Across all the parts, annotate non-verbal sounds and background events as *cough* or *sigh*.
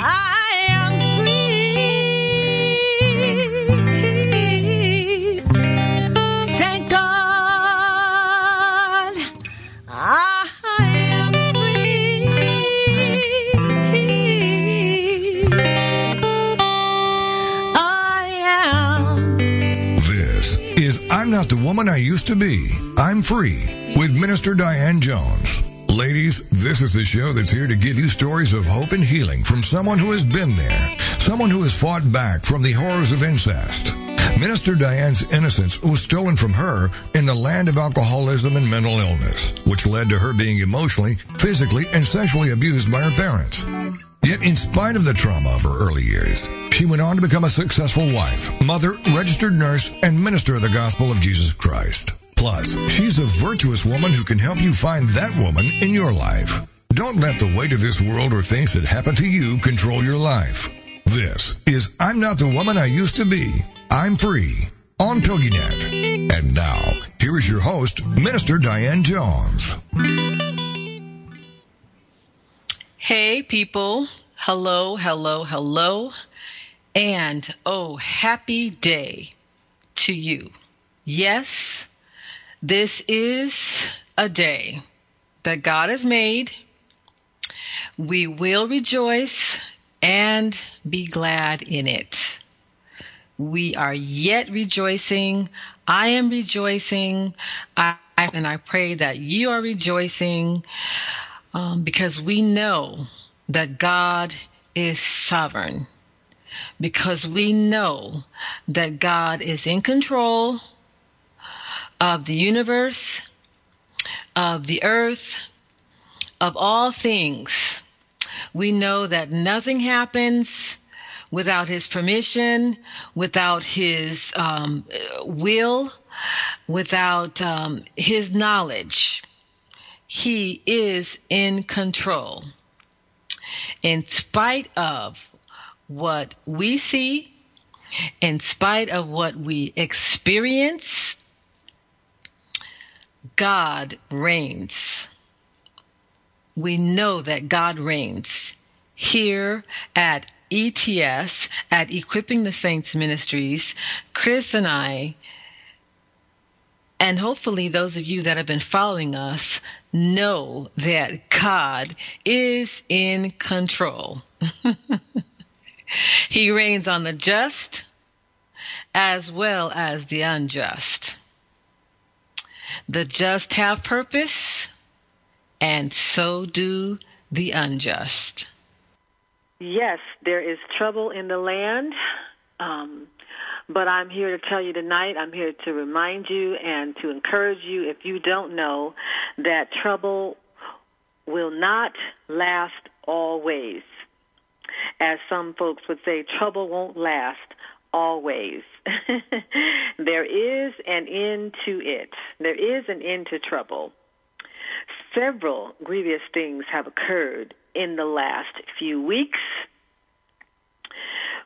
I'm free. Thank God. I I am free. I am. This is I'm Not the Woman I Used to Be. I'm Free with Minister Diane Jones. Ladies, this is the show that's here to give you stories of hope and healing from someone who has been there, someone who has fought back from the horrors of incest. Minister Diane's innocence was stolen from her in the land of alcoholism and mental illness, which led to her being emotionally, physically, and sexually abused by her parents. Yet in spite of the trauma of her early years, she went on to become a successful wife, mother, registered nurse, and minister of the gospel of Jesus Christ. Plus, she's a virtuous woman who can help you find that woman in your life. Don't let the weight of this world or things that happen to you control your life. This is I'm Not the Woman I Used to Be. I'm Free on TogiNet. And now, here is your host, Minister Diane Jones. Hey, people. Hello, hello, hello. And oh, happy day to you. Yes, this is a day that God has made. We will rejoice and be glad in it. We are yet rejoicing. I am rejoicing. I, and I pray that you are rejoicing um, because we know that God is sovereign, because we know that God is in control of the universe, of the earth, of all things. We know that nothing happens without his permission, without his um, will, without um, his knowledge. He is in control. In spite of what we see, in spite of what we experience, God reigns. We know that God reigns here at ETS, at Equipping the Saints Ministries. Chris and I and hopefully those of you that have been following us know that God is in control. *laughs* he reigns on the just as well as the unjust. The just have purpose and so do the unjust. Yes, there is trouble in the land. Um, but I'm here to tell you tonight, I'm here to remind you and to encourage you if you don't know that trouble will not last always. As some folks would say, trouble won't last always. *laughs* there is an end to it. There is an end to trouble. Several grievous things have occurred in the last few weeks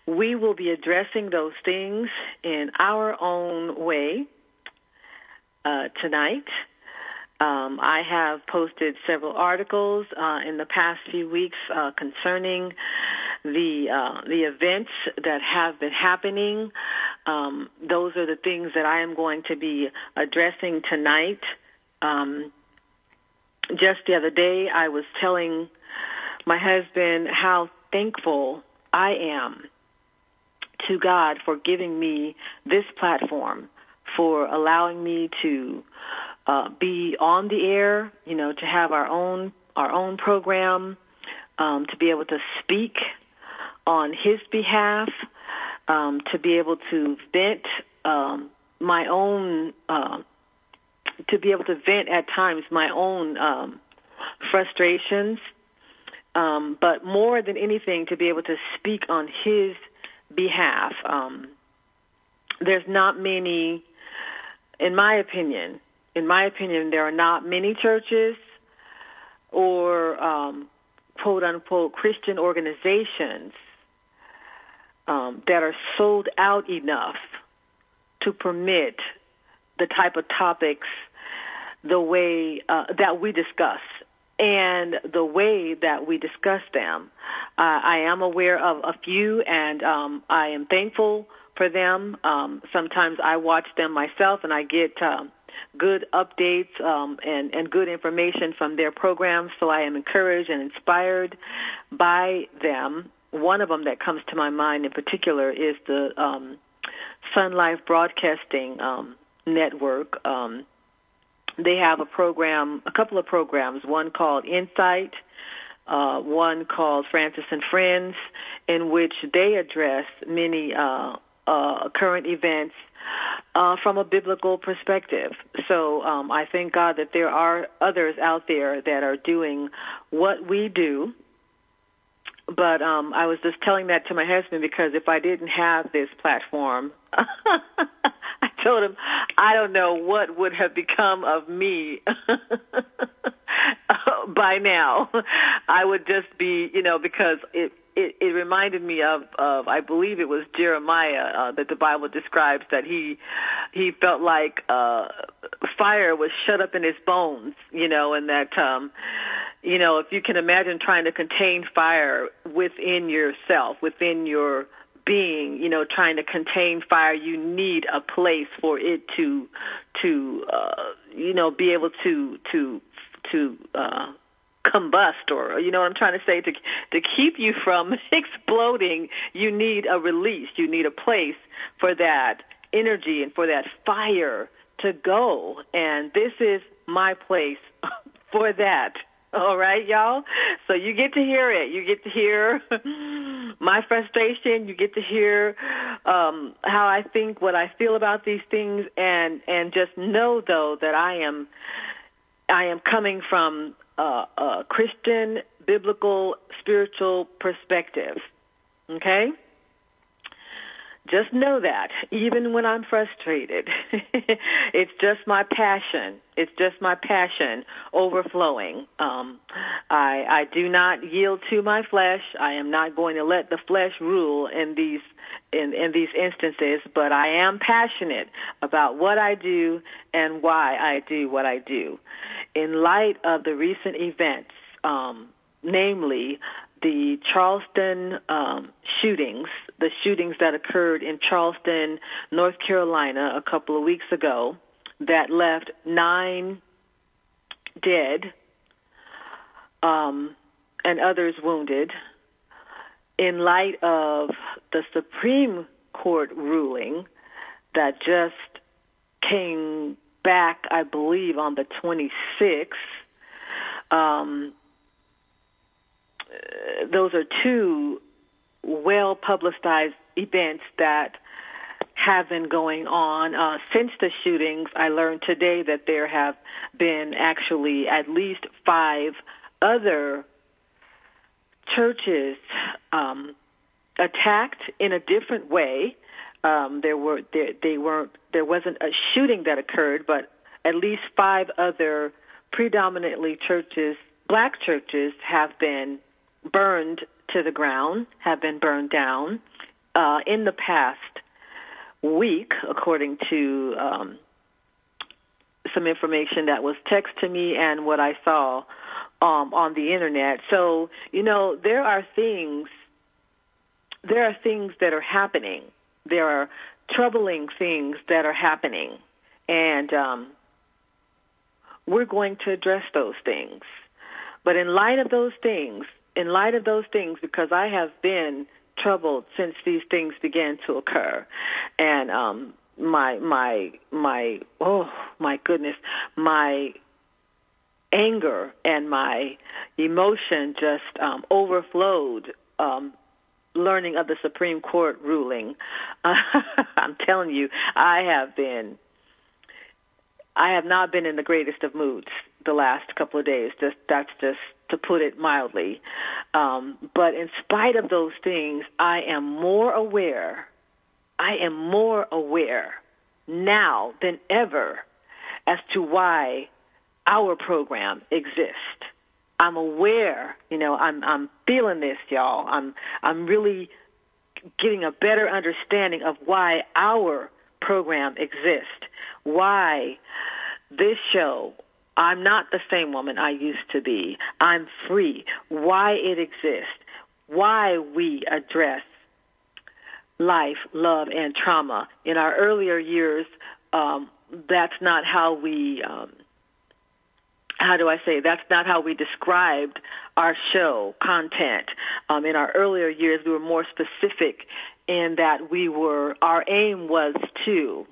we will be addressing those things in our own way uh, tonight. Um, I have posted several articles uh, in the past few weeks uh, concerning the uh, the events that have been happening. Um, those are the things that I am going to be addressing tonight. Um, just the other day, I was telling my husband how thankful I am to God for giving me this platform, for allowing me to uh, be on the air, you know, to have our own our own program, um, to be able to speak on His behalf, um, to be able to vent um, my own, uh, to be able to vent at times my own um, frustrations, um, but more than anything, to be able to speak on His behalf. Um, there's not many, in my opinion, in my opinion, there are not many churches or um, quote unquote Christian organizations um, that are sold out enough to permit the type of topics the way uh, that we discuss and the way that we discuss them. Uh, I am aware of a few, and um, I am thankful for them. Um, sometimes I watch them myself, and I get uh, good updates um, and and good information from their programs. So I am encouraged and inspired by them. One of them that comes to my mind in particular is the um, SonLife Broadcasting um, Network. Um, they have a program, a couple of programs. One called Insight. Uh, one called Frances and Friends, in which they address many uh, uh, current events uh, from a biblical perspective. So um, I thank God that there are others out there that are doing what we do. But um, I was just telling that to my husband because if I didn't have this platform, *laughs* I told him I don't know what would have become of me *laughs* by now. I would just be, you know, because it it, it reminded me of, of I believe it was Jeremiah uh, that the Bible describes that he he felt like uh, fire was shut up in his bones, you know, and that um, you know if you can imagine trying to contain fire within yourself, within your being, you know, trying to contain fire, you need a place for it to to uh, you know be able to to to uh, combust or you know what I'm trying to say to to keep you from *laughs* exploding you need a release. You need a place for that energy and for that fire to go. And this is my place *laughs* for that. All right y'all? So you get to hear it. You get to hear *laughs* my frustration. You get to hear um how I think what I feel about these things. And and just know though that I am I am coming from a, a Christian, biblical, spiritual perspective. Okay? Just know that, even when I'm frustrated, *laughs* it's just my passion. It's just my passion overflowing. Um, I, I do not yield to my flesh. I am not going to let the flesh rule in these in, in these instances, but I am passionate about what I do and why I do what I do. In light of the recent events, um, namely the Charleston um, shootings, the shootings that occurred in Charleston, North Carolina, a couple of weeks ago, that left nine dead um, and others wounded. In light of the Supreme Court ruling that just came back, I believe, on the 26th. Um, those are two well publicized events that have been going on uh, since the shootings. I learned today that there have been actually at least five other churches um, attacked in a different way. Um, there were there, they weren't there wasn't a shooting that occurred, but at least five other predominantly churches, black churches, have been burned to the ground, have been burned down uh, in the past week, according to um, some information that was text to me and what I saw um, on the internet. So you know there are things, there are things that are happening. There are troubling things that are happening, and um, we're going to address those things. But in light of those things, in light of those things, because I have been troubled since these things began to occur, and um, my my my oh my goodness, my anger and my emotion just um, overflowed. Um, learning of the Supreme Court ruling, *laughs* I'm telling you, I have been I have not been in the greatest of moods the last couple of days. Just that's just to put it mildly. Um, but in spite of those things, I am more aware. I am more aware now than ever as to why our program exists. I'm aware, you know, I'm I'm feeling this, y'all. I'm I'm really getting a better understanding of why our program exists, why this show I'm not the same woman I used to be. I'm free. Why it exists. Why we address life, love, and trauma. In our earlier years, um, that's not how we. Um, how do I say? That's not how we described our show content. Um, in our earlier years, we were more specific in that we were. Our aim was to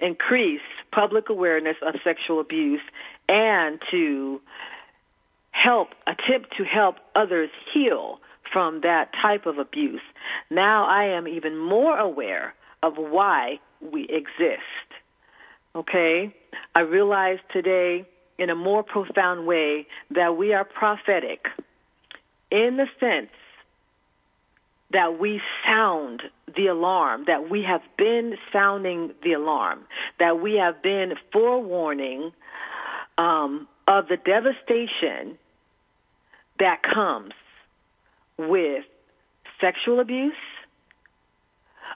increase public awareness of sexual abuse and to help attempt to help others heal from that type of abuse. Now I am even more aware of why we exist. Okay? I realize today in a more profound way that we are prophetic in the sense that we sound the alarm, that we have been sounding the alarm, that we have been forewarning um, of the devastation that comes with sexual abuse,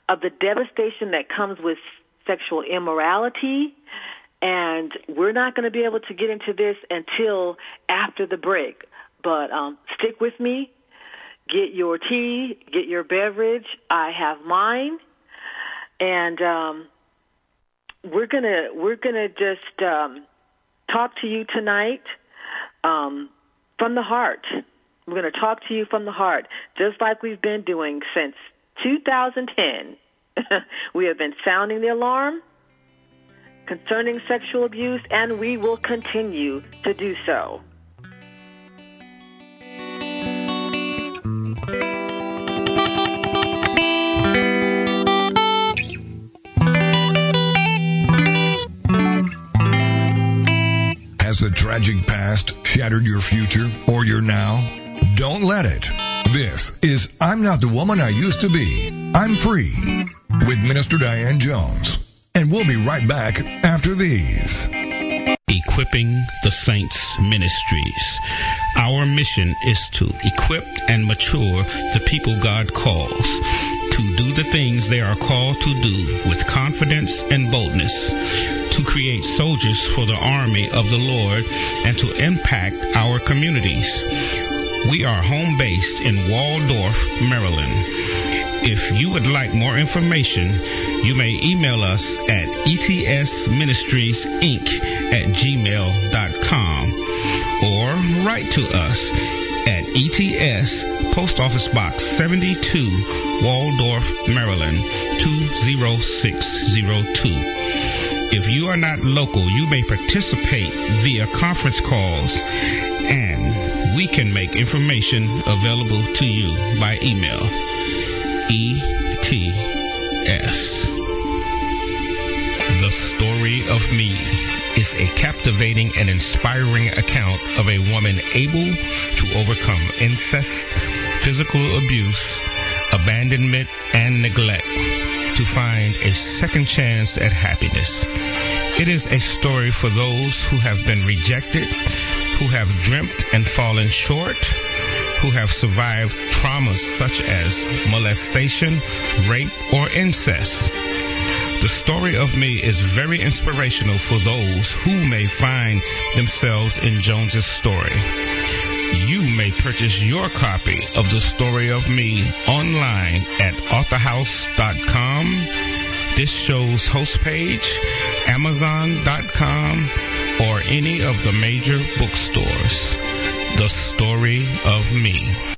of the devastation that comes with sexual immorality. And we're not going to be able to get into this until after the break. But um, stick with me. Get your tea, get your beverage. I have mine, and um, we're gonna we're gonna just um, talk to you tonight um, from the heart. We're going to talk to you from the heart, just like we've been doing since 2010. *laughs* we have been sounding the alarm concerning sexual abuse, and we will continue to do so. Has a tragic past shattered your future or your now? Don't let it. This is I'm Not the Woman I Used to Be. I'm Free with Minister Diane Jones. And we'll be right back after these. Equipping the Saints Ministries. Our mission is to equip and mature the people God calls to do the things they are called to do with confidence and boldness, to create soldiers for the army of the Lord, and to impact our communities. We are home based in Waldorf, Maryland. If you would like more information, you may email us at etsministriesinc at gmail.com or write to us at ETS Post Office Box 72, Waldorf, Maryland 20602. If you are not local, you may participate via conference calls and we can make information available to you by email. ETS. The Story of Me is a captivating and inspiring account of a woman able to overcome incest, physical abuse, abandonment, and neglect to find a second chance at happiness. It is a story for those who have been rejected, who have dreamt and fallen short, who have survived traumas such as molestation, rape, or incest. The story of me is very inspirational for those who may find themselves in Jones's story. You may purchase your copy of the story of me online at authorhouse.com, this show's host page, amazon.com, or any of the major bookstores. The story of me.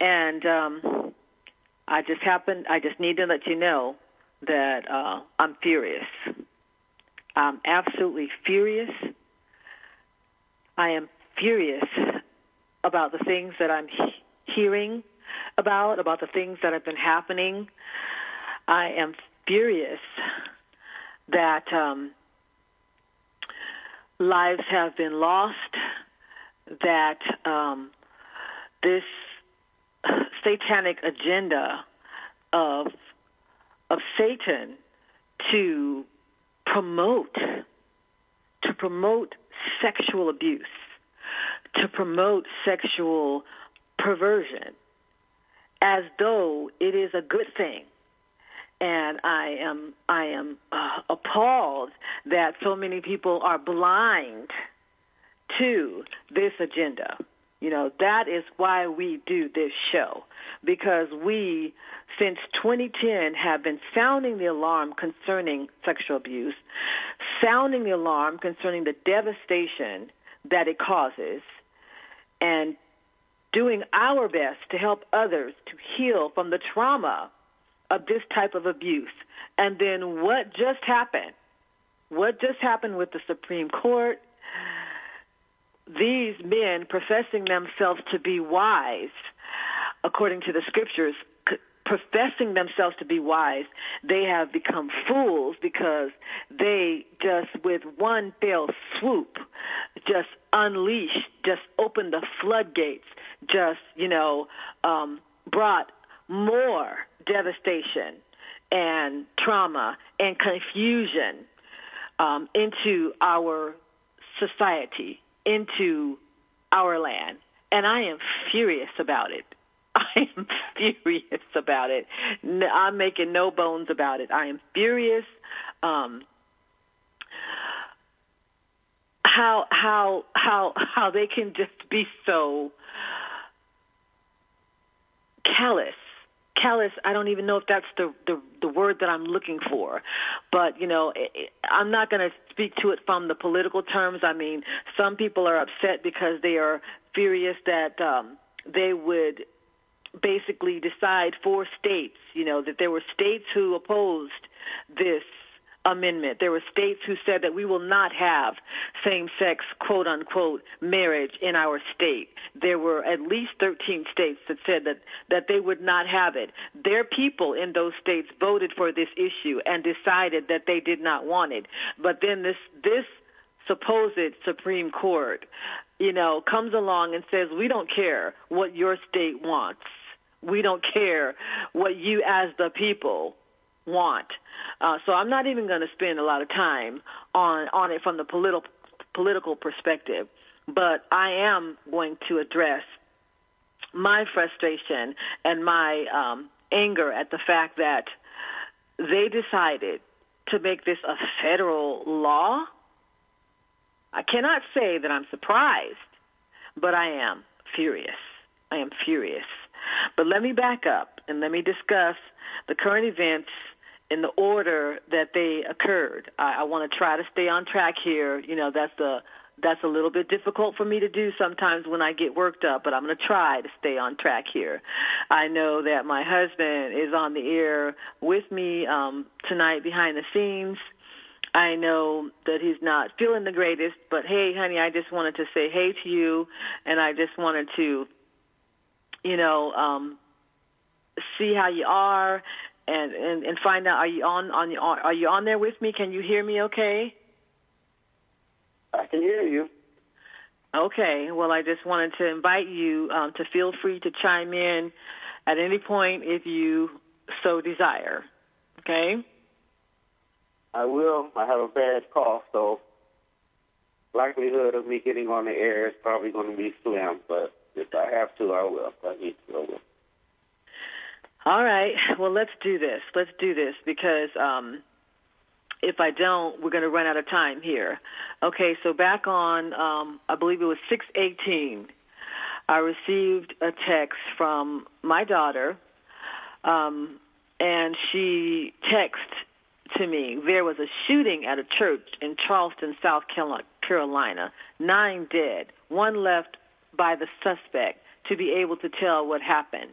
and um, I just happened. I just need to let you know that uh, I'm furious. I'm absolutely furious. I am furious about the things that I'm he- hearing about, about the things that have been happening. I am furious that um, lives have been lost, that um, this satanic agenda of of Satan to promote to promote sexual abuse, to promote sexual perversion as though it is a good thing. And I am I am uh, appalled that so many people are blind to this agenda. You know, that is why we do this show because we since 2010 have been sounding the alarm concerning sexual abuse, sounding the alarm concerning the devastation that it causes and doing our best to help others to heal from the trauma of this type of abuse. And then what just happened? What just happened with the Supreme Court? These men professing themselves to be wise, according to the scriptures, professing themselves to be wise, they have become fools because they just, with one fell swoop, just unleashed, just opened the floodgates, just, you know, um, brought more devastation and trauma and confusion um, into our society, into our land. And I am furious about it. *laughs* I am furious about it. I'm making no bones about it. I am furious. Um, how how how how they can just be so callous callous i don't even know if that's the the, the word that i'm looking for. But you know i'm not going to speak to it from the political terms. I mean some people are upset because they are furious that um they would basically decide for states you know that there were states who opposed this amendment. There were states who said that we will not have same sex, quote unquote, marriage in our state. There were at least 13 states that said that, that they would not have it. Their people in those states voted for this issue and decided that they did not want it. But then this, this supposed Supreme Court, you know, comes along and says, we don't care what your state wants. We don't care what you as the people want. Uh, so I'm not even going to spend a lot of time on on it from the political political perspective, but I am going to address my frustration and my um, anger at the fact that they decided to make this a federal law. I cannot say that I'm surprised, but I am furious. I am furious. But let me back up and let me discuss the current events in the order that they occurred. I, I want to try to stay on track here. You know, that's a that's a little bit difficult for me to do sometimes when I get worked up, but I'm going to try to stay on track here. I know that my husband is on the air with me um, tonight behind the scenes. I know that he's not feeling the greatest, but hey, honey, I just wanted to say hey to you, and I just wanted to, you know, um, see how you are and, and and find out are you on on are you on there with me? Can you hear me? Okay. I can hear you. Okay. Well, I just wanted to invite you um, to feel free to chime in at any point if you so desire. Okay. I will. I have a bad cough, so likelihood of me getting on the air is probably going to be slim. But if I have to, I will. If I need to, I will. All right. Well, let's do this. Let's do this because um, if I don't, we're going to run out of time here. Okay. So back on, um, I believe it was six eighteen. I received a text from my daughter, um, and she texted to me. There was a shooting at a church in Charleston, South Carolina. Nine dead. One left by the suspect to be able to tell what happened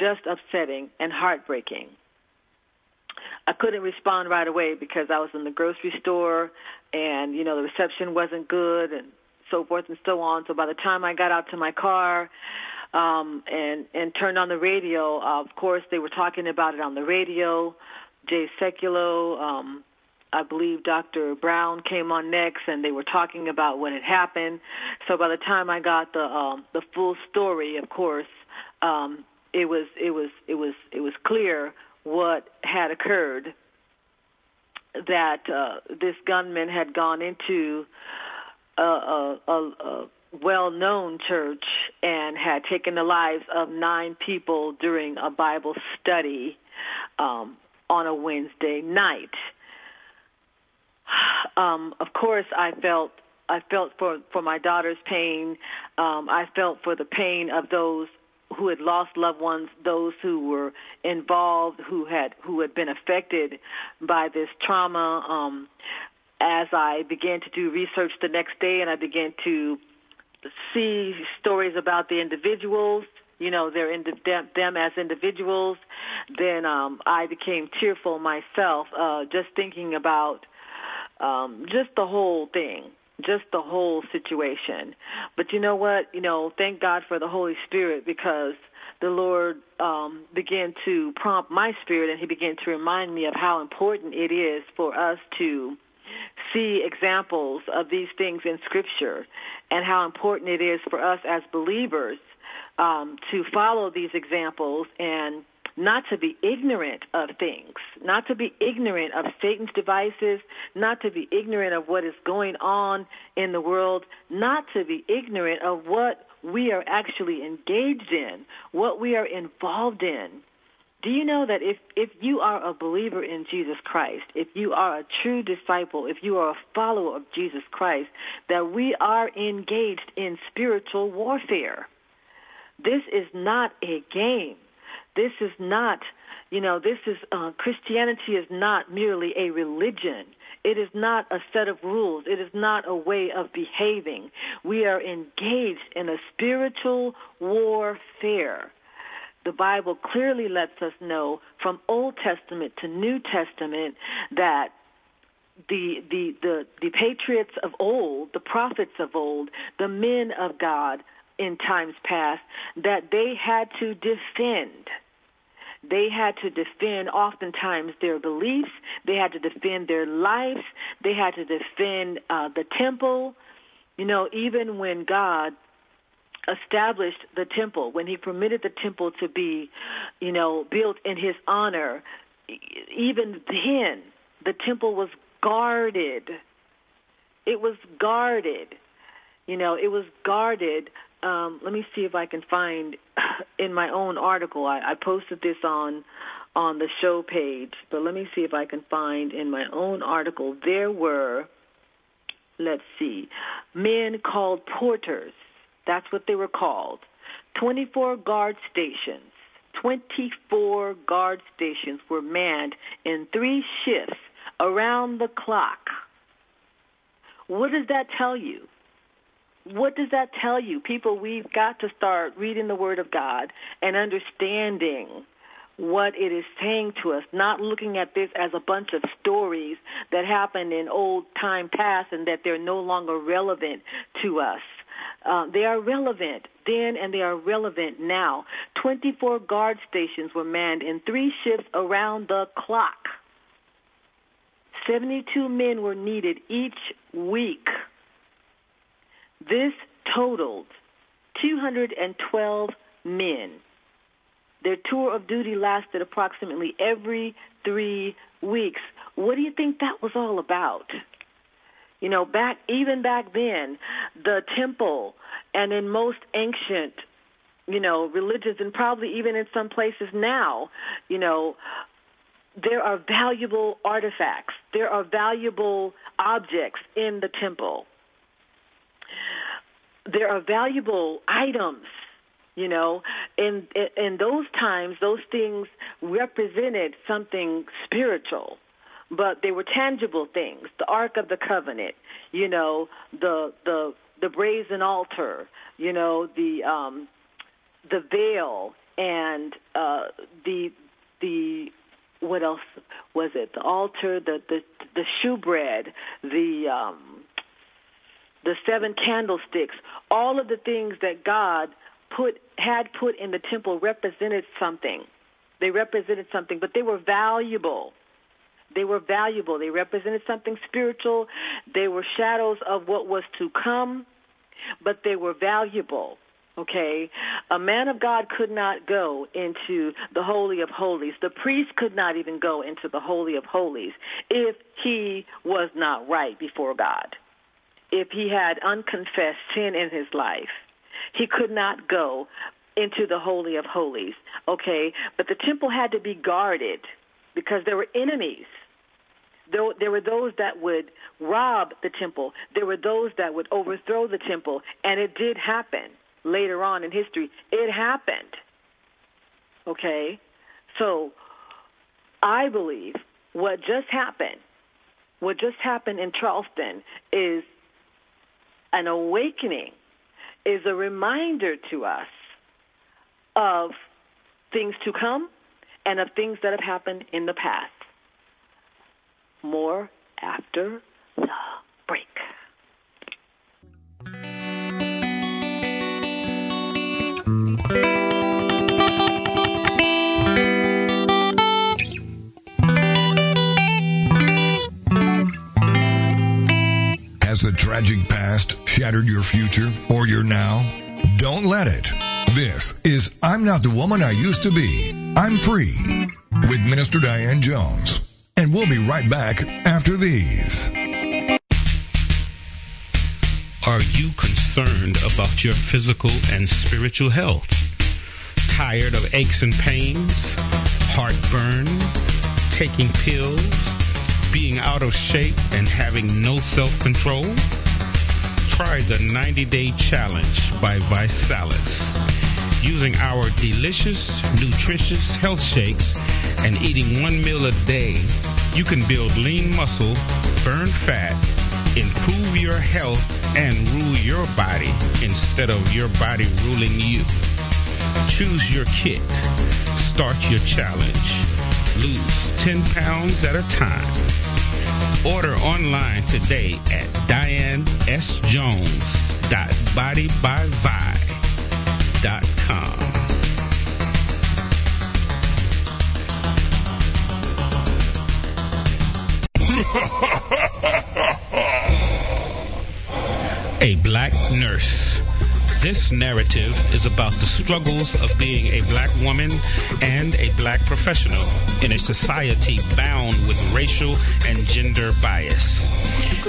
just upsetting and heartbreaking. I couldn't respond right away because I was in the grocery store and you know the reception wasn't good and so forth and so on. So by the time I got out to my car um, and and turned on the radio, uh, of course they were talking about it on the radio. Jay Sekulow, um, I believe Dr. Brown came on next, and they were talking about what had happened. So by the time I got the um, the full story, of course, um, it was it was it was it was clear what had occurred. That uh, this gunman had gone into a, a, a, a well-known church and had taken the lives of nine people during a Bible study um, on a Wednesday night. *sighs* Um, of course, I felt I felt for for my daughter's pain. Um, I felt for the pain of those who had lost loved ones, those who were involved, who had who had been affected by this trauma. Um, as I began to do research the next day, and I began to see stories about the individuals, you know, their them, them as individuals, then um, I became tearful myself, uh, just thinking about um, just the whole thing, situation. But you know what? You know, thank God for the Holy Spirit because the Lord um, began to prompt my spirit and He began to remind me of how important it is for us to see examples of these things in Scripture and how important it is for us as believers um, to follow these examples and not to be ignorant of things, not to be ignorant of Satan's devices, not to be ignorant of what is going on in the world, not to be ignorant of what we are actually engaged in, what we are involved in. Do you know that if, if you are a believer in Jesus Christ, if you are a true disciple, if you are a follower of Jesus Christ, that we are engaged in spiritual warfare? This is not a game. This is not, you know, this is, uh, Christianity is not merely a religion. It is not a set of rules. It is not a way of behaving. We are engaged in a spiritual warfare. The Bible clearly lets us know from Old Testament to New Testament that the, the, the, the patriots of old, the prophets of old, the men of God, in times past that they had to defend. They had to defend oftentimes their beliefs. They had to defend their lives. They had to defend uh, the temple. You know, even when God established the temple, when He permitted the temple to be, you know, built in His honor, even then the temple was guarded. It was guarded. You know, it was guarded um, let me see if I can find *coughs* in my own article. I, I posted this on on the show page, but let me see if I can find in my own article. There were, let's see, men called porters. That's what they were called. 24 guard stations. 24 guard stations were manned in three shifts around the clock. What does that tell you? What does that tell you? People, we've got to start reading the Word of God and understanding what it is saying to us, not looking at this as a bunch of stories that happened in old time past and that they're no longer relevant to us. Uh, they are relevant then and they are relevant now. 24 guard stations were manned in three shifts around the clock. 72 men were needed each week this totaled 212 men. Their tour of duty lasted approximately every three weeks. What do you think that was all about? You know, back even back then, the temple and in most ancient, you know, religions and probably even in some places now, you know, there are valuable artifacts. There are valuable objects in the temple there are valuable items you know in in those times those things represented something spiritual but they were tangible things the ark of the covenant you know the the the brazen altar you know the um the veil and uh the the what else was it? The altar, the the the shewbread, the um, the seven candlesticks, all of the things that God put had put in the temple represented something. They represented something, but they were valuable. They were valuable. They represented something spiritual. They were shadows of what was to come, but they were valuable. Okay? A man of God could not go into the Holy of Holies. The priest could not even go into the Holy of Holies if he was not right before God. If he had unconfessed sin in his life, he could not go into the Holy of Holies. Okay? But the temple had to be guarded because there were enemies. There, there were those that would rob the temple. There were those that would overthrow the temple. And it did happen later on in history. It happened. Okay? So I believe what just happened, what just happened in Charleston is an awakening, is a reminder to us of things to come and of things that have happened in the past. More after the Has the tragic past shattered your future or your now? Don't let it. This is I'm Not the Woman I Used to Be. I'm Free with Minister Diane Jones. And we'll be right back after these. Are you concerned about your physical and spiritual health? Tired of aches and pains, heartburn, taking pills, being out of shape, and having no self control? Try the 90 Day Challenge by ViSalus. Using our delicious, nutritious health shakes and eating one meal a day, you can build lean muscle, burn fat, improve your health, and rule your body instead of your body ruling you. Choose your kit. Start your challenge. Lose 10 pounds at a time. Order online today at dianesjones.bodybyvi.com. *laughs* a black nurse. This narrative is about the struggles of being a black woman and a black professional in a society bound with racial and gender bias.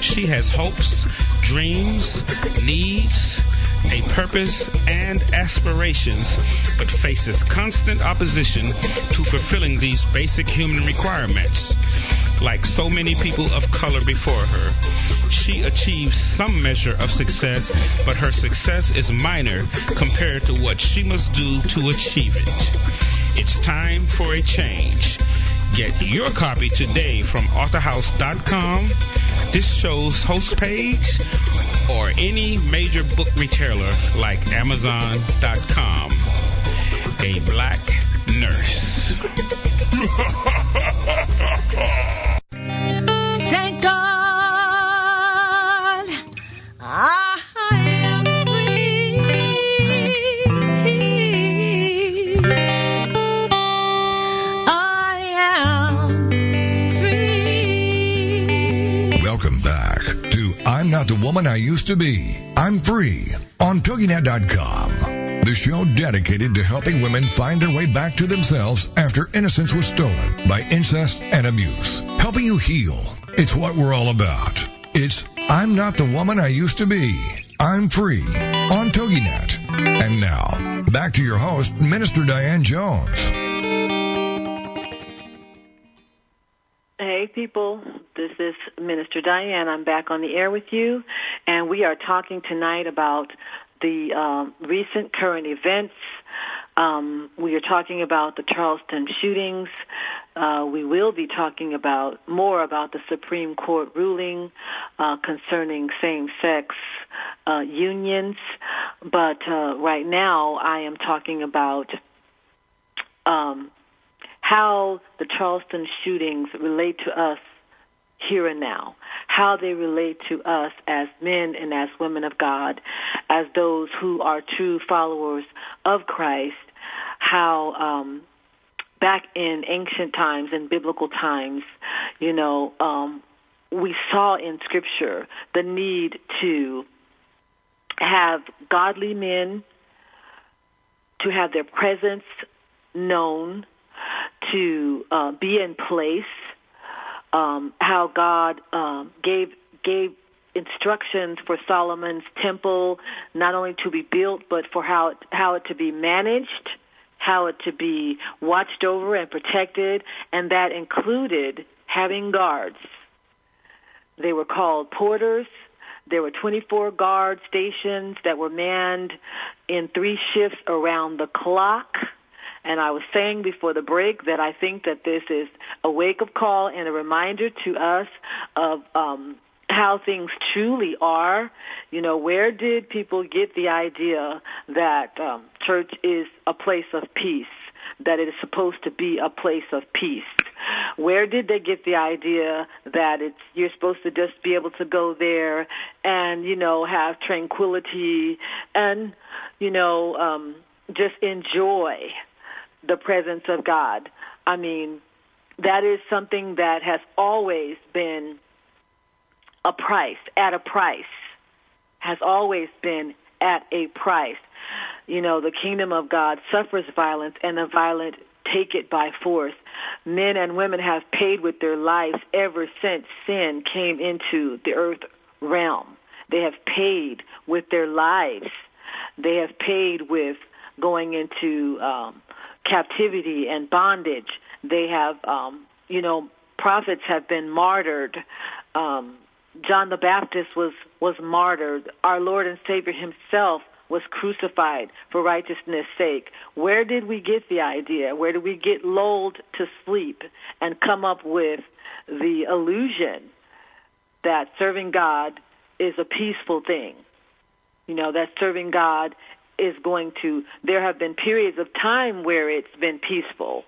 She has hopes, dreams, needs, a purpose, and aspirations, but faces constant opposition to fulfilling these basic human requirements. Like so many people of color before her, she achieves some measure of success, but her success is minor compared to what she must do to achieve it. It's time for a change. Get your copy today from authorhouse.com, this show's host page, or any major book retailer like amazon.com. A black nurse. *laughs* the Woman I Used to Be. I'm Free on TogiNet.com. The show dedicated to helping women find their way back to themselves after innocence was stolen by incest and abuse. Helping you heal. It's what we're all about. It's I'm Not the Woman I Used to Be. I'm Free on TogiNet. And now, back to your host, Minister Diane Jones. People. This is Minister Diane. I'm back on the air with you, and we are talking tonight about the um, recent current events. Um, we are talking about the Charleston shootings. Uh, we will be talking about more about the Supreme Court ruling uh, concerning same-sex uh, unions. But uh, right now, I am talking about um, how the Charleston shootings relate to us here and now, how they relate to us as men and as women of God, as those who are true followers of Christ, how um, back in ancient times, in biblical times, you know, um, we saw in Scripture the need to have godly men, to have their presence known, to uh, be in place, um, how God um, gave gave instructions for Solomon's temple, not only to be built, but for how it, how it to be managed, how it to be watched over and protected, and that included having guards. They were called porters. There were 24 guard stations that were manned in three shifts around the clock. And I was saying before the break that I think that this is a wake up call and a reminder to us of um, how things truly are. You know, where did people get the idea that um, church is a place of peace? That it is supposed to be a place of peace. Where did they get the idea that it's you're supposed to just be able to go there and you know have tranquility and you know um, just enjoy the presence of God? I mean, that is something that has always been a price, at a price, has always been at a price. You know, the kingdom of God suffers violence, and the violent take it by force. Men and women have paid with their lives ever since sin came into the earth realm. They have paid with their lives. They have paid with going into um, captivity and bondage. They have, um, you know, prophets have been martyred. Um, John the Baptist was was martyred. Our Lord and Savior Himself was crucified for righteousness' sake. Where did we get the idea? Where did we get lulled to sleep and come up with the illusion that serving God is a peaceful thing? You know, that serving God is going to, there have been periods of time where it's been peaceful,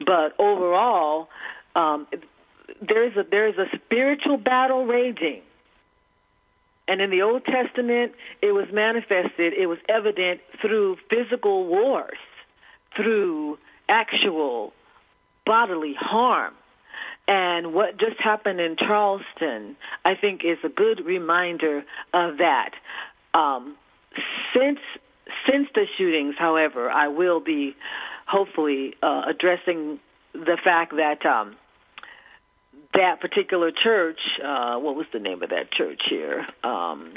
but overall, um, there's a there's a spiritual battle raging. And in the Old Testament, it was manifested, it was evident through physical wars, through actual bodily harm. And what just happened in Charleston, I think, is a good reminder of that. Um, since since the shootings, however, I will be hopefully uh, addressing the fact that um, that particular church, uh, what was the name of that church here? Um,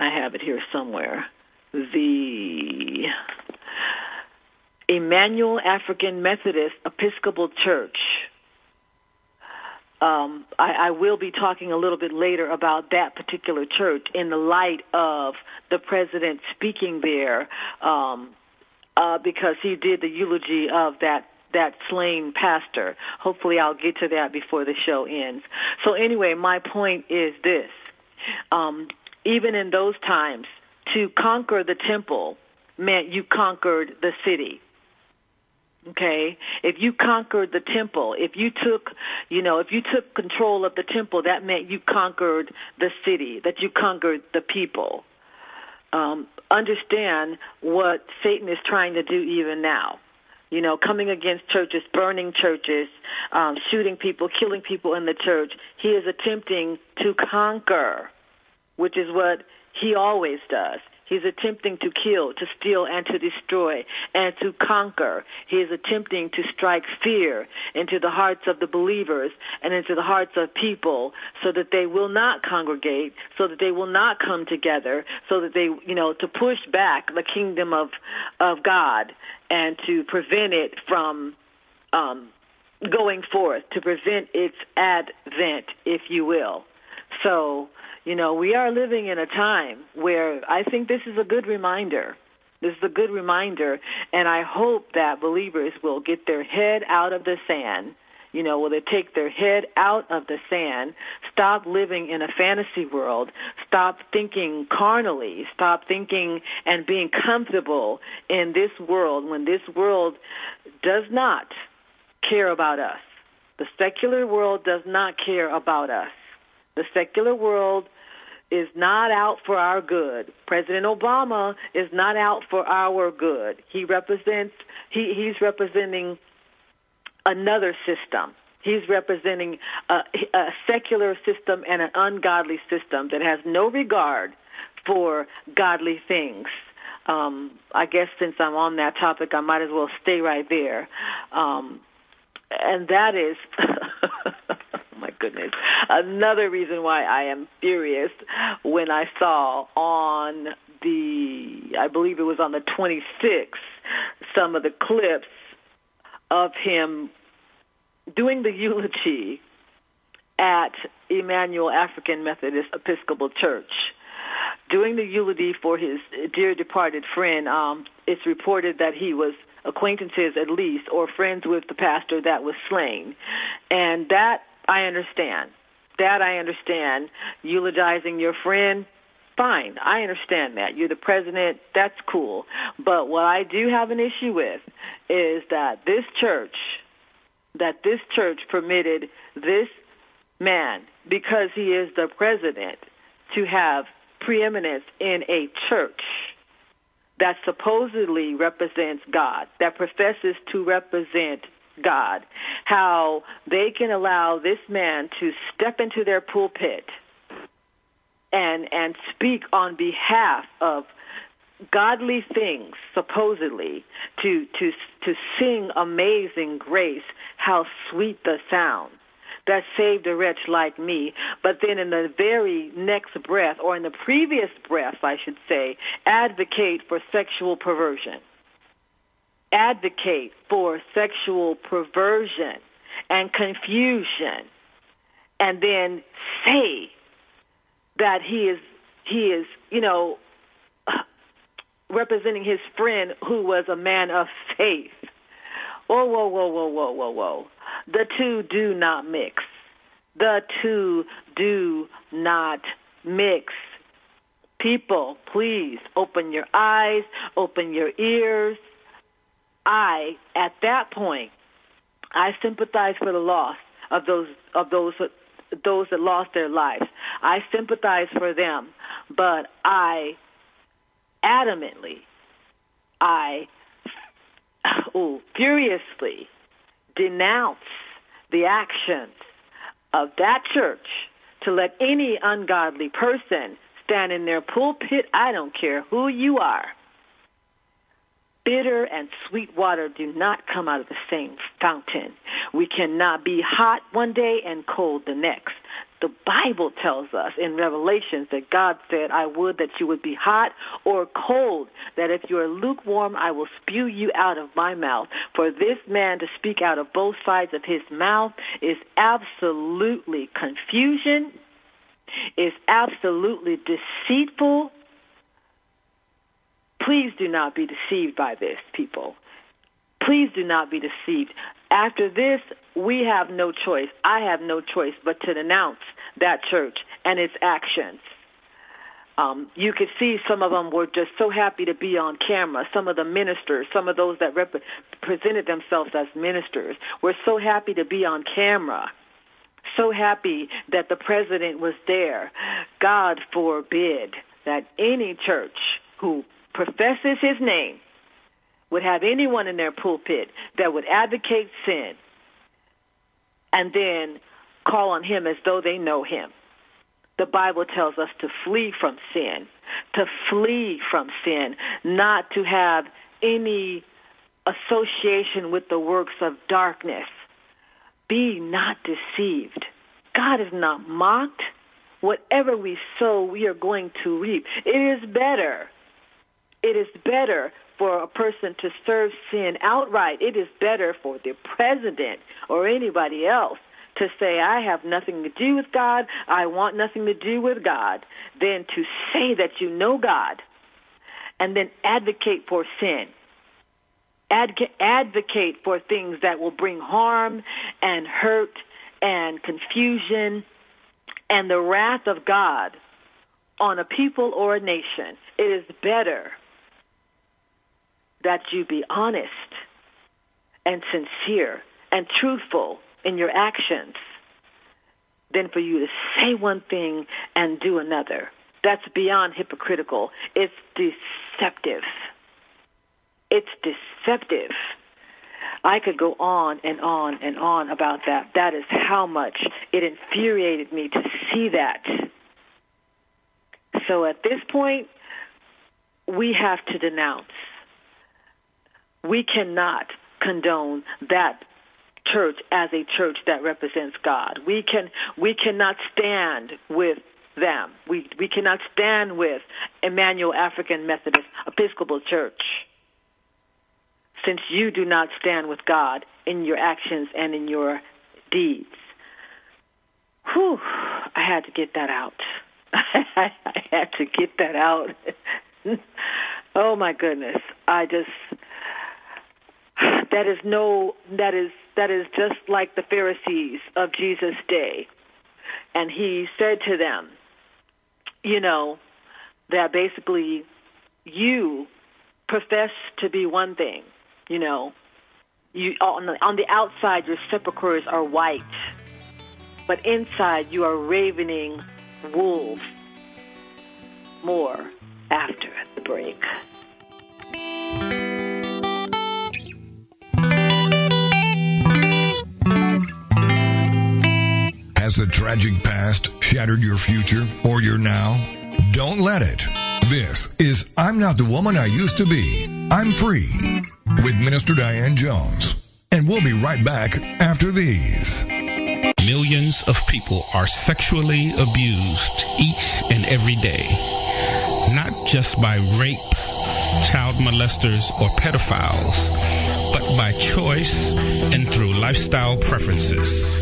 I have it here somewhere. The Emanuel African Methodist Episcopal Church. Um, I, I will be talking a little bit later about that particular church in the light of the president speaking there, um, uh, because he did the eulogy of that that slain pastor. Hopefully, I'll get to that before the show ends. So, anyway, my point is this: um, even in those times, to conquer the temple meant you conquered the city. Okay, if you conquered the temple, if you took, you know, if you took control of the temple, that meant you conquered the city, that you conquered the people. Um, understand what Satan is trying to do even now you know, coming against churches, burning churches, um, shooting people, killing people in the church. He is attempting to conquer, which is what he always does. He's attempting to kill, to steal, and to destroy, and to conquer. He is attempting to strike fear into the hearts of the believers and into the hearts of people so that they will not congregate, so that they will not come together, so that they, you know, to push back the kingdom of, of God and to prevent it from um, going forth, to prevent its advent, if you will. So, you know, we are living in a time where I think this is a good reminder. This is a good reminder, and I hope that believers will get their head out of the sand, You know, will they take their head out of the sand, stop living in a fantasy world, stop thinking carnally, stop thinking and being comfortable in this world when this world does not care about us. The secular world does not care about us. The secular world is not out for our good. President Obama is not out for our good. He represents he, he's representing another system. He's representing a, a secular system and an ungodly system that has no regard for godly things. Um, I guess since I'm on that topic, I might as well stay right there. Um, and that is *laughs* goodness. Another reason why I am furious when I saw on the, I believe it was on the 26th, some of the clips of him doing the eulogy at Emanuel African Methodist Episcopal Church. Doing the eulogy for his dear departed friend, um, it's reported that he was acquaintances at least or friends with the pastor that was slain. And that I understand. That I understand. Eulogizing your friend, fine. I understand that. You're the president. That's cool. But what I do have an issue with is that this church, that this church permitted this man, because he is the president, to have preeminence in a church that supposedly represents God, that professes to represent God, how they can allow this man to step into their pulpit and and speak on behalf of godly things supposedly to to to sing amazing grace. How sweet the sound that saved a wretch like me. But then in the very next breath or in the previous breath I should say advocate for sexual perversion advocate for sexual perversion and confusion and then say that he is he is you know *sighs* representing his friend who was a man of faith. Whoa whoa whoa whoa whoa whoa whoa. The two do not mix. The two do not mix. People please open your eyes open your ears I, at that point, I sympathize for the loss of those of those those that lost their lives. I sympathize for them, but I adamantly, I *sighs* oh, furiously denounce the actions of that church to let any ungodly person stand in their pulpit. I don't care who you are bitter and sweet water do not come out of the same fountain. We cannot be hot one day and cold the next. The Bible tells us in Revelations that God said, I would that you would be hot or cold, that if you are lukewarm, I will spew you out of my mouth. For this man to speak out of both sides of his mouth is absolutely confusion, is absolutely deceitful, Please do not be deceived by this, people. Please do not be deceived. After this, we have no choice. I have no choice but to denounce that church and its actions. Um, you could see some of them were just so happy to be on camera. Some of the ministers, some of those that rep- presented themselves as ministers, were so happy to be on camera. So happy that the president was there. God forbid that any church who professes his name would have anyone in their pulpit that would advocate sin and then call on him as though they know him. The Bible tells us to flee from sin, to flee from sin, not to have any association with the works of darkness. Be not deceived. God is not mocked. Whatever we sow, we are going to reap. It is better it is better for a person to serve sin outright. It is better for the president or anybody else to say, I have nothing to do with God, I want nothing to do with God, than to say that you know God and then advocate for sin. Adv- advocate for things that will bring harm and hurt and confusion and the wrath of God on a people or a nation, it is better that you be honest and sincere and truthful in your actions than for you to say one thing and do another. That's beyond hypocritical. It's deceptive. It's deceptive. I could go on and on and on about that. That is how much it infuriated me to see that. So at this point, we have to denounce. We cannot condone that church as a church that represents God. We can we cannot stand with them. We we cannot stand with Emanuel African Methodist Episcopal Church. Since you do not stand with God in your actions and in your deeds. Whew, I had to get that out. *laughs* I had to get that out. *laughs* oh my goodness. I just that is no that is that is just like the Pharisees of Jesus' day. And he said to them, you know, that basically you profess to be one thing, you know. You on the, on the outside your sepulchres are white, but inside you are ravening wolves. More after the break. Has a tragic past shattered your future or your now? Don't let it. This is I'm Not the Woman I Used to Be. I'm Free with Minister Diane Jones. And we'll be right back after these. Millions of people are sexually abused each and every day. Not just by rape, child molesters, or pedophiles, but by choice and through lifestyle preferences.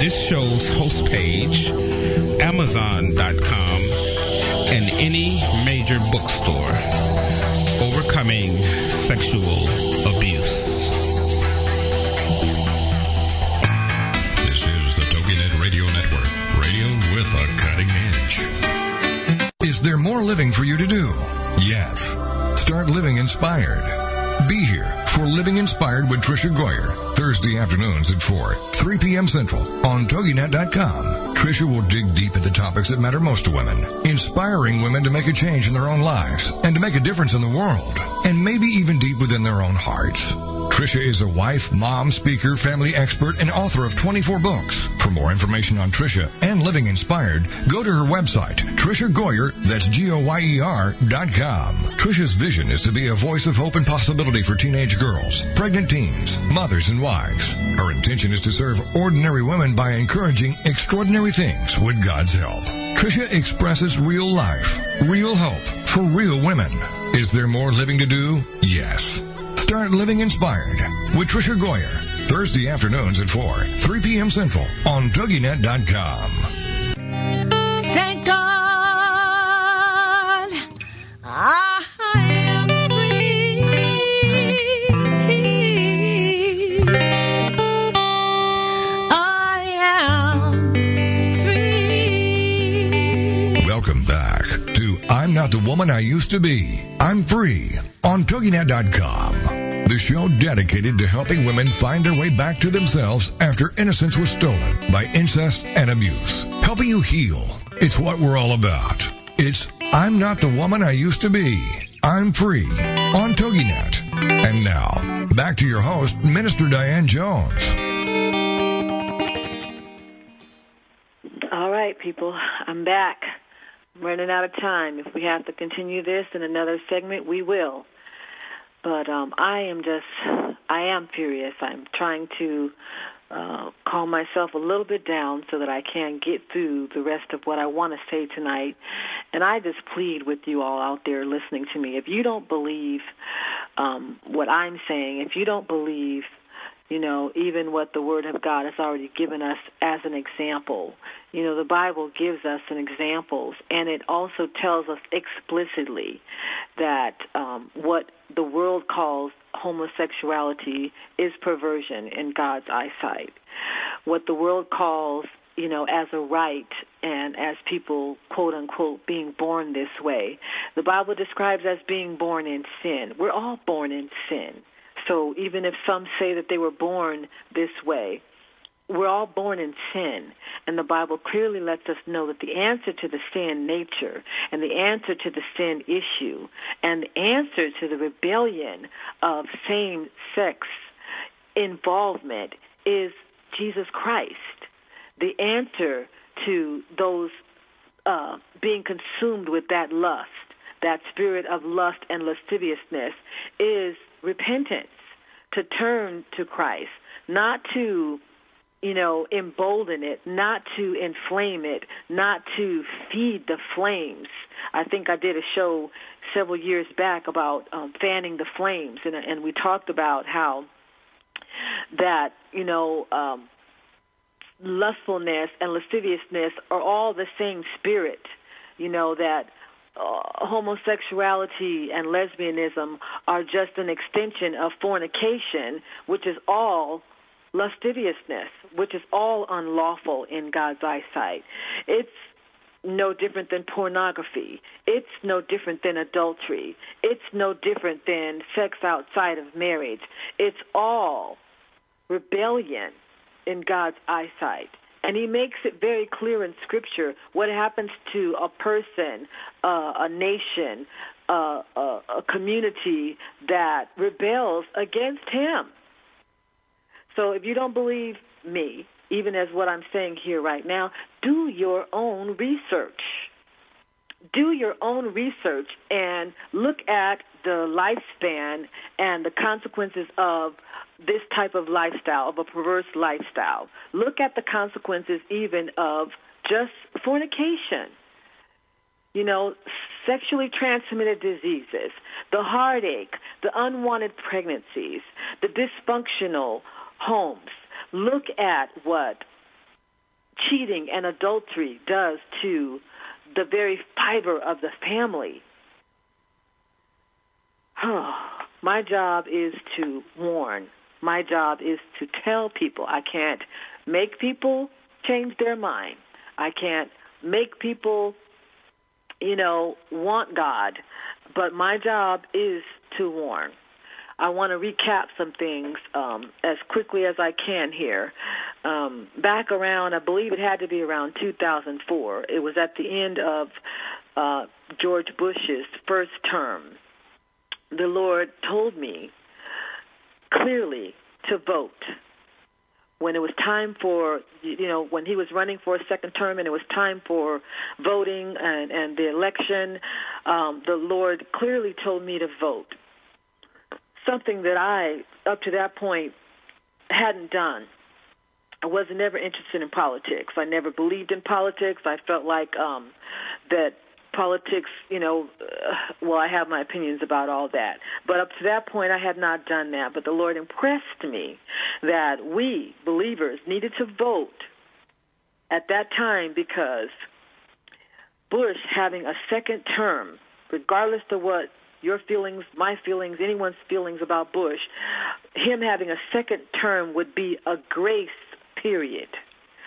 this show's host page, Amazon.com, and any major bookstore. Overcoming Sexual Abuse. This is the TogiNet Radio Network, radio with a cutting edge. Is there more living for you to do? Yes. Start living inspired. Be here for Living Inspired with Tricia Goyer, Thursday afternoons at 4, 3 p.m. Central on TogiNet.com. Tricia will dig deep at the topics that matter most to women, inspiring women to make a change in their own lives and to make a difference in the world, and maybe even deep within their own hearts. Tricia is a wife, mom, speaker, family expert, and author of 24 books. For more information on Tricia and Living Inspired, go to her website, Tricia Goyer, that's G-O-Y-E-R dot com. Tricia's vision is to be a voice of hope and possibility for teenage girls, pregnant teens, mothers, and wives. Her intention is to serve ordinary women by encouraging extraordinary things with God's help. Tricia expresses real life, real hope for real women. Is there more living to do? Yes. Start Living Inspired with Tricia Goyer. Thursday afternoons at 4, 3 p.m. Central on TogiNet.com. Thank God I am free. I am free. Welcome back to I'm Not the Woman I Used to Be. I'm Free on TogiNet.com. The show dedicated to helping women find their way back to themselves after innocence was stolen by incest and abuse. Helping you heal. It's what we're all about. It's I'm Not the Woman I Used to Be. I'm Free on TogiNet. And now, back to your host, Minister Diane Jones. All right, people, I'm back. I'm running out of time. If we have to continue this in another segment, we will. But um, I am just, I am furious. I'm trying to uh, calm myself a little bit down so that I can get through the rest of what I want to say tonight. And I just plead with you all out there listening to me. If you don't believe um, what I'm saying, if you don't believe you know, even what the Word of God has already given us as an example. You know, the Bible gives us an examples, and it also tells us explicitly that um, what the world calls homosexuality is perversion in God's eyesight. What the world calls you know, as a right and as people, quote unquote, being born this way. The Bible describes as being born in sin. We're all born in sin. So even if some say that they were born this way, we're all born in sin, and the Bible clearly lets us know that the answer to the sin nature, and the answer to the sin issue, and the answer to the rebellion of same sex involvement is Jesus Christ. The answer to those uh, being consumed with that lust, that spirit of lust and lasciviousness, is repentance, to turn to Christ, not to, you know, embolden it, not to inflame it, not to feed the flames. I think I did a show several years back about um, fanning the flames, and, and we talked about how that, you know, um, lustfulness and lasciviousness are all the same spirit, you know, that uh, homosexuality and lesbianism are just an extension of fornication, which is all lasciviousness, which is all unlawful in God's eyesight. It's no different than pornography. It's no different than adultery. It's no different than sex outside of marriage. It's all rebellion in God's eyesight. And he makes it very clear in Scripture what happens to a person, uh, a nation, uh, a, a community that rebels against him. So if you don't believe me, even as what I'm saying here right now, do your own research. Do your own research and look at the lifespan and the consequences of this type of lifestyle, of a perverse lifestyle. Look at the consequences even of just fornication. You know, sexually transmitted diseases, the heartache, the unwanted pregnancies, the dysfunctional homes. Look at what cheating and adultery does to the very fiber of the family. *sighs* My job is to warn my job is to tell people. I can't make people change their mind. I can't make people, you know, want God. But my job is to warn. I want to recap some things um, as quickly as I can here. Um, back around, I believe it had to be around 2004. It was at the end of uh, George Bush's first term. The Lord told me clearly to vote. When it was time for, you know, when he was running for a second term and it was time for voting and, and the election, um, the Lord clearly told me to vote. Something that I, up to that point, hadn't done. I was never interested in politics. I never believed in politics. I felt like um, that politics, you know, uh, well, I have my opinions about all that. But up to that point, I had not done that. But the Lord impressed me that we, believers, needed to vote at that time because Bush having a second term, regardless of what your feelings, my feelings, anyone's feelings about Bush, him having a second term would be a grace period,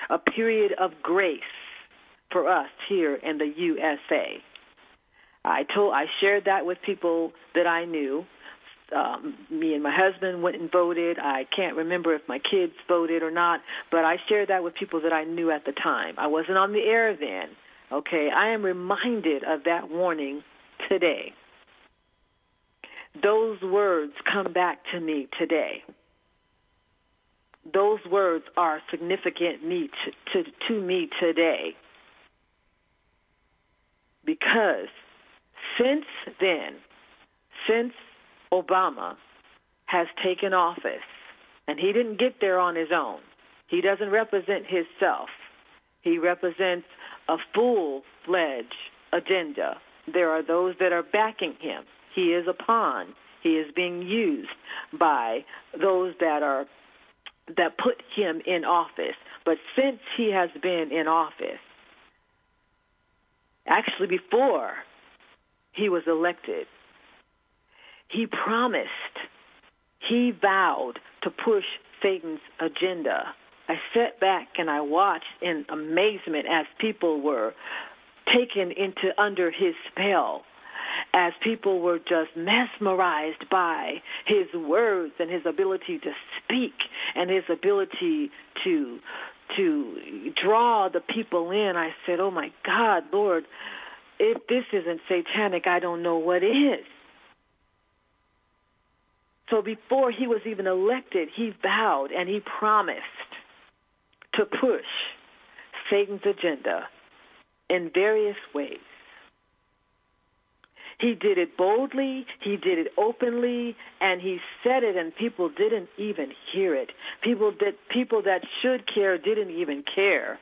a period of grace for us here in the USA. I told I shared that with people that I knew. Um, me and my husband went and voted. I can't remember if my kids voted or not, but I shared that with people that I knew at the time. I wasn't on the air then. Okay, I am reminded of that warning today. Those words come back to me today. Those words are significant me to, to, to me today because since then, since Obama has taken office, and he didn't get there on his own. He doesn't represent himself. He represents a full-fledged agenda. There are those that are backing him. He is a pawn. He is being used by those that are that put him in office. But since he has been in office, actually before he was elected, he promised, he vowed to push Satan's agenda. I sat back and I watched in amazement as people were taken into under his spell as people were just mesmerized by his words and his ability to speak and his ability to to draw the people in i said oh my god lord if this isn't satanic i don't know what is. So before he was even elected he vowed and he promised to push satan's agenda in various ways he did it boldly, he did it openly, and he said it, and people didn't even hear it. People that people that should care didn't even care.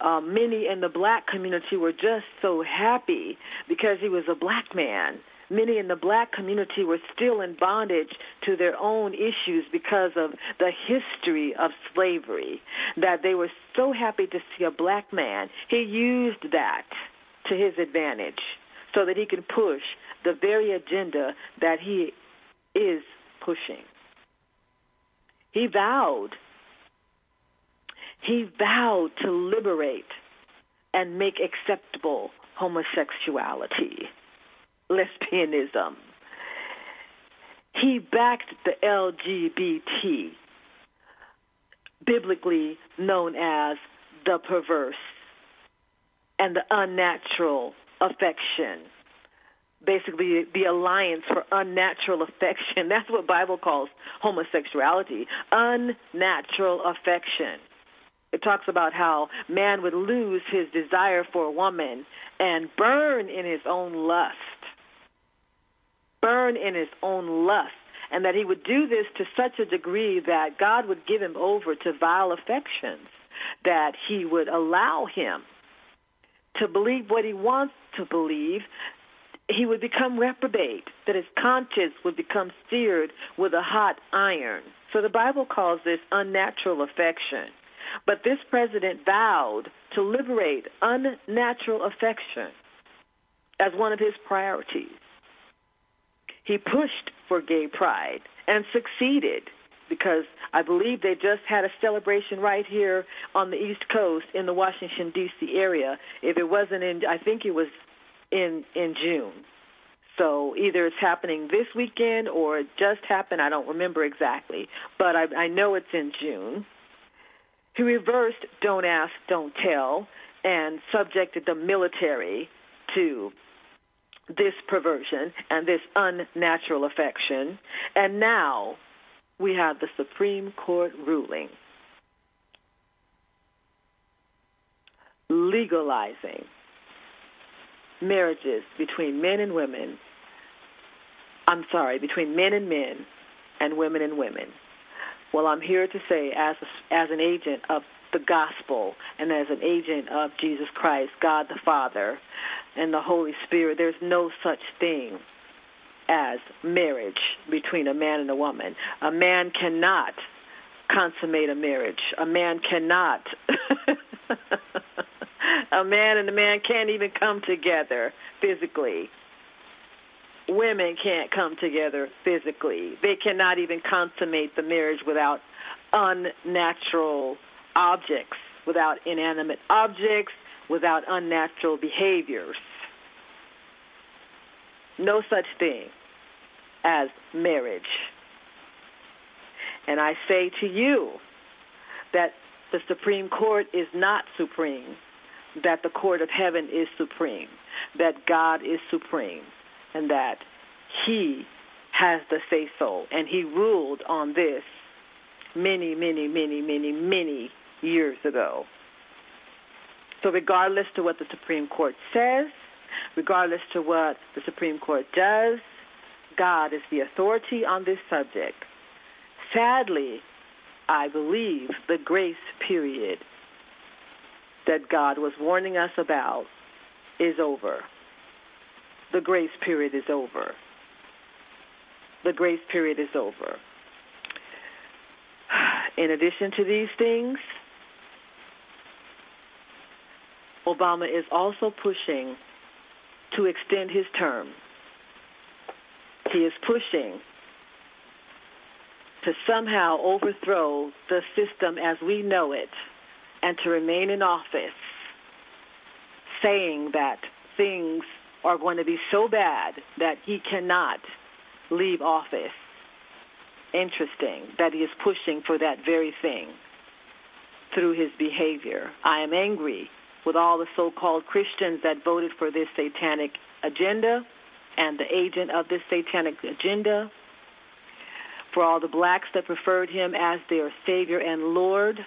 Uh, many in the black community were just so happy because he was a black man. Many in the black community were still in bondage to their own issues because of the history of slavery. That they were so happy to see a black man. He used that to his advantage so that he can push the very agenda that he is pushing. He vowed, he vowed to liberate and make acceptable homosexuality, lesbianism. He backed the LGBT, biblically known as the perverse and the unnatural affection. Basically, the alliance for unnatural affection. *laughs* That's what Bible calls homosexuality. Unnatural affection. It talks about how man would lose his desire for a woman and burn in his own lust. Burn in his own lust. And that he would do this to such a degree that God would give him over to vile affections, that he would allow him to believe what he wants to believe, he would become reprobate, that his conscience would become seared with a hot iron. So the Bible calls this unnatural affection. But this president vowed to liberate unnatural affection as one of his priorities. He pushed for gay pride and succeeded because I believe they just had a celebration right here on the East Coast in the Washington D.C. area. If it wasn't in, I think it was in in June. So either it's happening this weekend or it just happened. I don't remember exactly, but I, I know it's in June. He reversed "Don't Ask, Don't Tell" and subjected the military to this perversion and this unnatural affection. And now we have the Supreme Court ruling legalizing marriages between men and women. I'm sorry, between men and men and women and women. Well, I'm here to say, as a, as an agent of the gospel and as an agent of Jesus Christ, God the Father, and the Holy Spirit, there's no such thing as marriage between a man and a woman. A man cannot consummate a marriage. A man cannot. *laughs* a man and a man can't even come together physically. Women can't come together physically. They cannot even consummate the marriage without unnatural objects, without inanimate objects, without unnatural behaviors. No such thing as marriage. And I say to you that the Supreme Court is not supreme, that the court of heaven is supreme, that God is supreme, and that He has the say so. And He ruled on this many, many, many, many, many years ago. So, regardless to what the Supreme Court says, regardless to what the Supreme Court does, God is the authority on this subject. sadly, I believe the grace period that God was warning us about is over. The grace period is over. The grace period is over. *sighs* In addition to these things, Obama is also pushing to extend his term. He is pushing to somehow overthrow the system as we know it and to remain in office, saying that things are going to be so bad that he cannot leave office. Interesting that he is pushing for that very thing through his behavior. I am angry with all the so called Christians that voted for this satanic agenda and the agent of this satanic agenda, for all the blacks that preferred him as their Savior and Lord.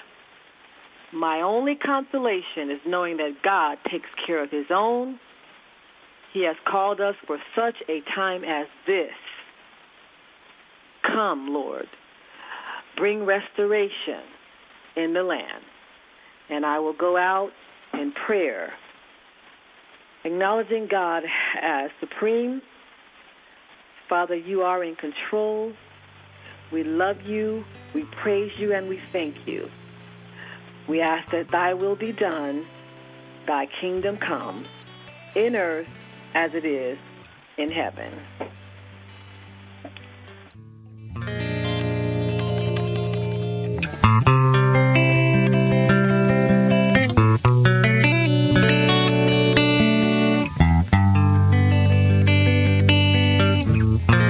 My only consolation is knowing that God takes care of his own. He has called us for such a time as this. Come, Lord, bring restoration in the land. And I will go out in prayer, acknowledging God as supreme. Father, you are in control. We love you, we praise you, and we thank you. We ask that thy will be done, thy kingdom come, in earth as it is in heaven.